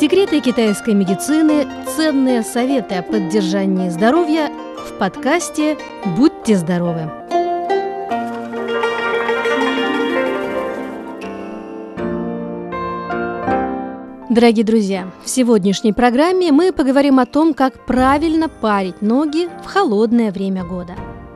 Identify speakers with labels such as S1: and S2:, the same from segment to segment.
S1: Секреты китайской медицины, ценные советы о поддержании здоровья в подкасте «Будьте здоровы». Дорогие друзья, в сегодняшней программе мы поговорим о том, как правильно парить ноги в холодное время года.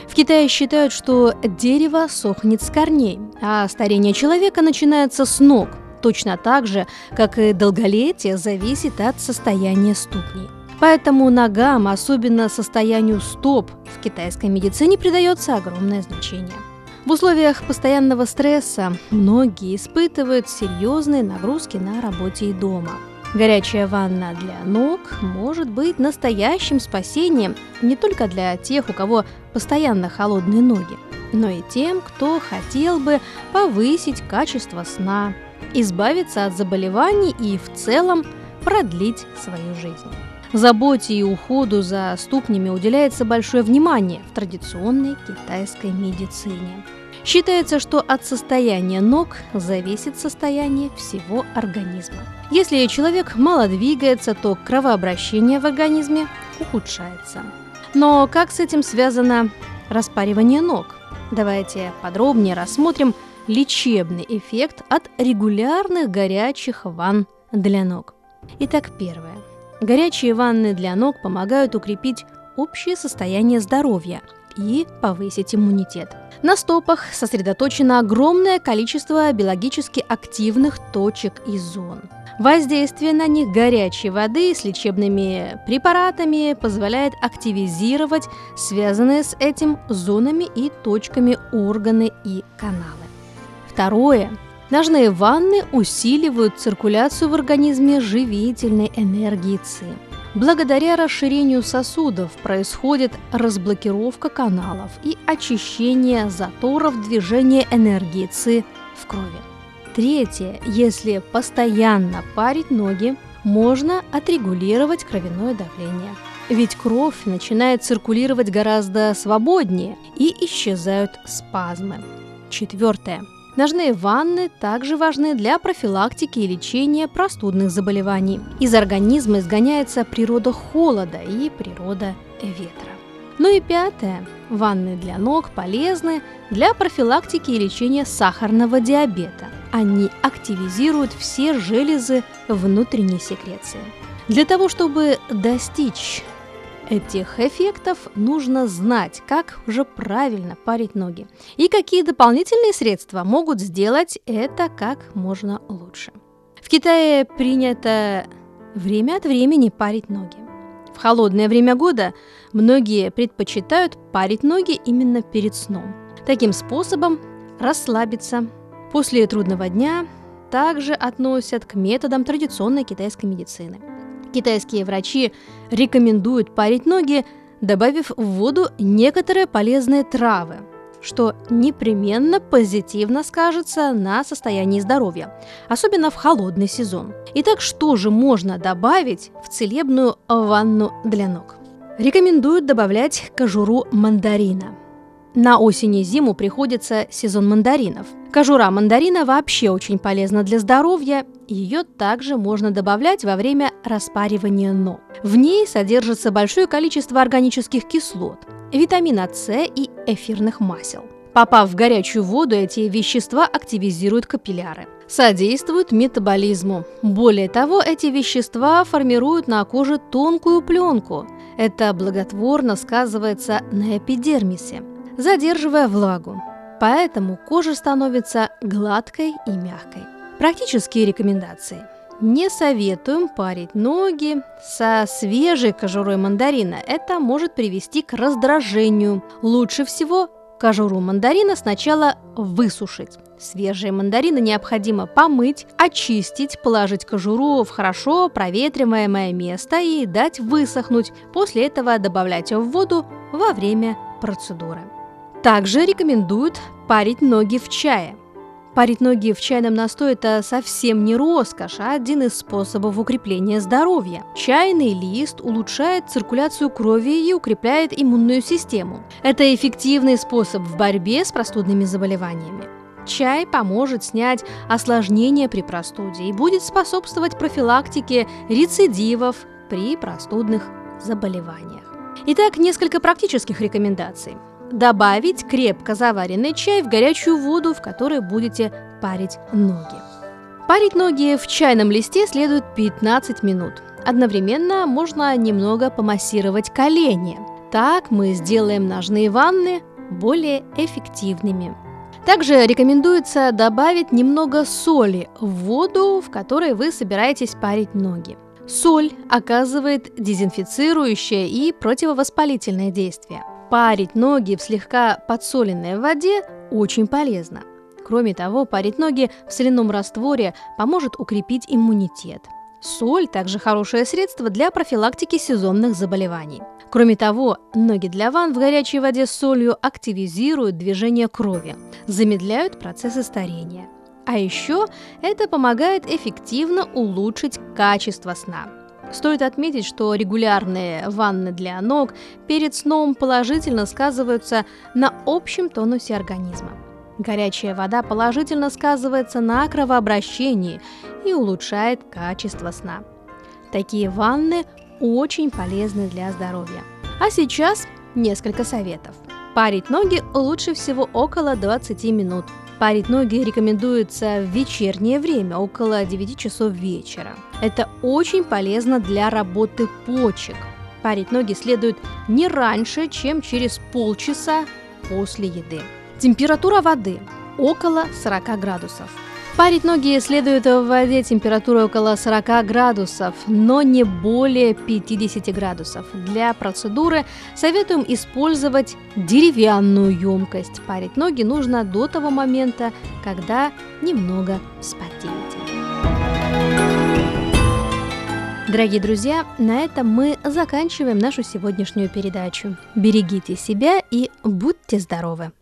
S1: В Китае считают, что дерево сохнет с корней, а старение человека начинается с ног, точно так же, как и долголетие зависит от состояния ступней. Поэтому ногам, особенно состоянию стоп, в китайской медицине придается огромное значение. В условиях постоянного стресса многие испытывают серьезные нагрузки на работе и дома. Горячая ванна для ног может быть настоящим спасением не только для тех, у кого постоянно холодные ноги, но и тем, кто хотел бы повысить качество сна, избавиться от заболеваний и в целом продлить свою жизнь. Заботе и уходу за ступнями уделяется большое внимание в традиционной китайской медицине. Считается, что от состояния ног зависит состояние всего организма. Если человек мало двигается, то кровообращение в организме ухудшается. Но как с этим связано распаривание ног? Давайте подробнее рассмотрим лечебный эффект от регулярных горячих ванн для ног. Итак, первое. Горячие ванны для ног помогают укрепить общее состояние здоровья и повысить иммунитет. На стопах сосредоточено огромное количество биологически активных точек и зон. Воздействие на них горячей воды с лечебными препаратами позволяет активизировать связанные с этим зонами и точками органы и каналы. Второе. Ножные ванны усиливают циркуляцию в организме живительной энергии ЦИ. Благодаря расширению сосудов происходит разблокировка каналов и очищение заторов движения энергии ЦИ в крови. Третье. Если постоянно парить ноги, можно отрегулировать кровяное давление. Ведь кровь начинает циркулировать гораздо свободнее и исчезают спазмы. Четвертое. Ножные ванны также важны для профилактики и лечения простудных заболеваний. Из организма изгоняется природа холода и природа ветра. Ну и пятое. Ванны для ног полезны для профилактики и лечения сахарного диабета. Они активизируют все железы внутренней секреции. Для того, чтобы достичь этих эффектов нужно знать, как уже правильно парить ноги и какие дополнительные средства могут сделать это как можно лучше. В Китае принято время от времени парить ноги. В холодное время года многие предпочитают парить ноги именно перед сном. Таким способом расслабиться после трудного дня также относят к методам традиционной китайской медицины – Китайские врачи рекомендуют парить ноги, добавив в воду некоторые полезные травы, что непременно позитивно скажется на состоянии здоровья, особенно в холодный сезон. Итак, что же можно добавить в целебную ванну для ног? Рекомендуют добавлять кожуру мандарина – на осень и зиму приходится сезон мандаринов. Кожура мандарина вообще очень полезна для здоровья. Ее также можно добавлять во время распаривания ног. В ней содержится большое количество органических кислот, витамина С и эфирных масел. Попав в горячую воду, эти вещества активизируют капилляры, содействуют метаболизму. Более того, эти вещества формируют на коже тонкую пленку. Это благотворно сказывается на эпидермисе – задерживая влагу. Поэтому кожа становится гладкой и мягкой. Практические рекомендации. Не советуем парить ноги со свежей кожурой мандарина. Это может привести к раздражению. Лучше всего кожуру мандарина сначала высушить. Свежие мандарины необходимо помыть, очистить, положить кожуру в хорошо проветриваемое место и дать высохнуть. После этого добавлять в воду во время процедуры. Также рекомендуют парить ноги в чае. Парить ноги в чайном настое – это совсем не роскошь, а один из способов укрепления здоровья. Чайный лист улучшает циркуляцию крови и укрепляет иммунную систему. Это эффективный способ в борьбе с простудными заболеваниями. Чай поможет снять осложнения при простуде и будет способствовать профилактике рецидивов при простудных заболеваниях. Итак, несколько практических рекомендаций. Добавить крепко заваренный чай в горячую воду, в которой будете парить ноги. Парить ноги в чайном листе следует 15 минут. Одновременно можно немного помассировать колени. Так мы сделаем ножные ванны более эффективными. Также рекомендуется добавить немного соли в воду, в которой вы собираетесь парить ноги. Соль оказывает дезинфицирующее и противовоспалительное действие. Парить ноги в слегка подсоленной воде очень полезно. Кроме того, парить ноги в соляном растворе поможет укрепить иммунитет. Соль также хорошее средство для профилактики сезонных заболеваний. Кроме того, ноги для ванн в горячей воде с солью активизируют движение крови, замедляют процессы старения. А еще это помогает эффективно улучшить качество сна. Стоит отметить, что регулярные ванны для ног перед сном положительно сказываются на общем тонусе организма. Горячая вода положительно сказывается на кровообращении и улучшает качество сна. Такие ванны очень полезны для здоровья. А сейчас несколько советов. Парить ноги лучше всего около 20 минут. Парить ноги рекомендуется в вечернее время, около 9 часов вечера. Это очень полезно для работы почек. Парить ноги следует не раньше, чем через полчаса после еды. Температура воды около 40 градусов. Парить ноги следует в воде температурой около 40 градусов, но не более 50 градусов. Для процедуры советуем использовать деревянную емкость. Парить ноги нужно до того момента, когда немного вспотеете. Дорогие друзья, на этом мы заканчиваем нашу сегодняшнюю передачу. Берегите себя и будьте здоровы!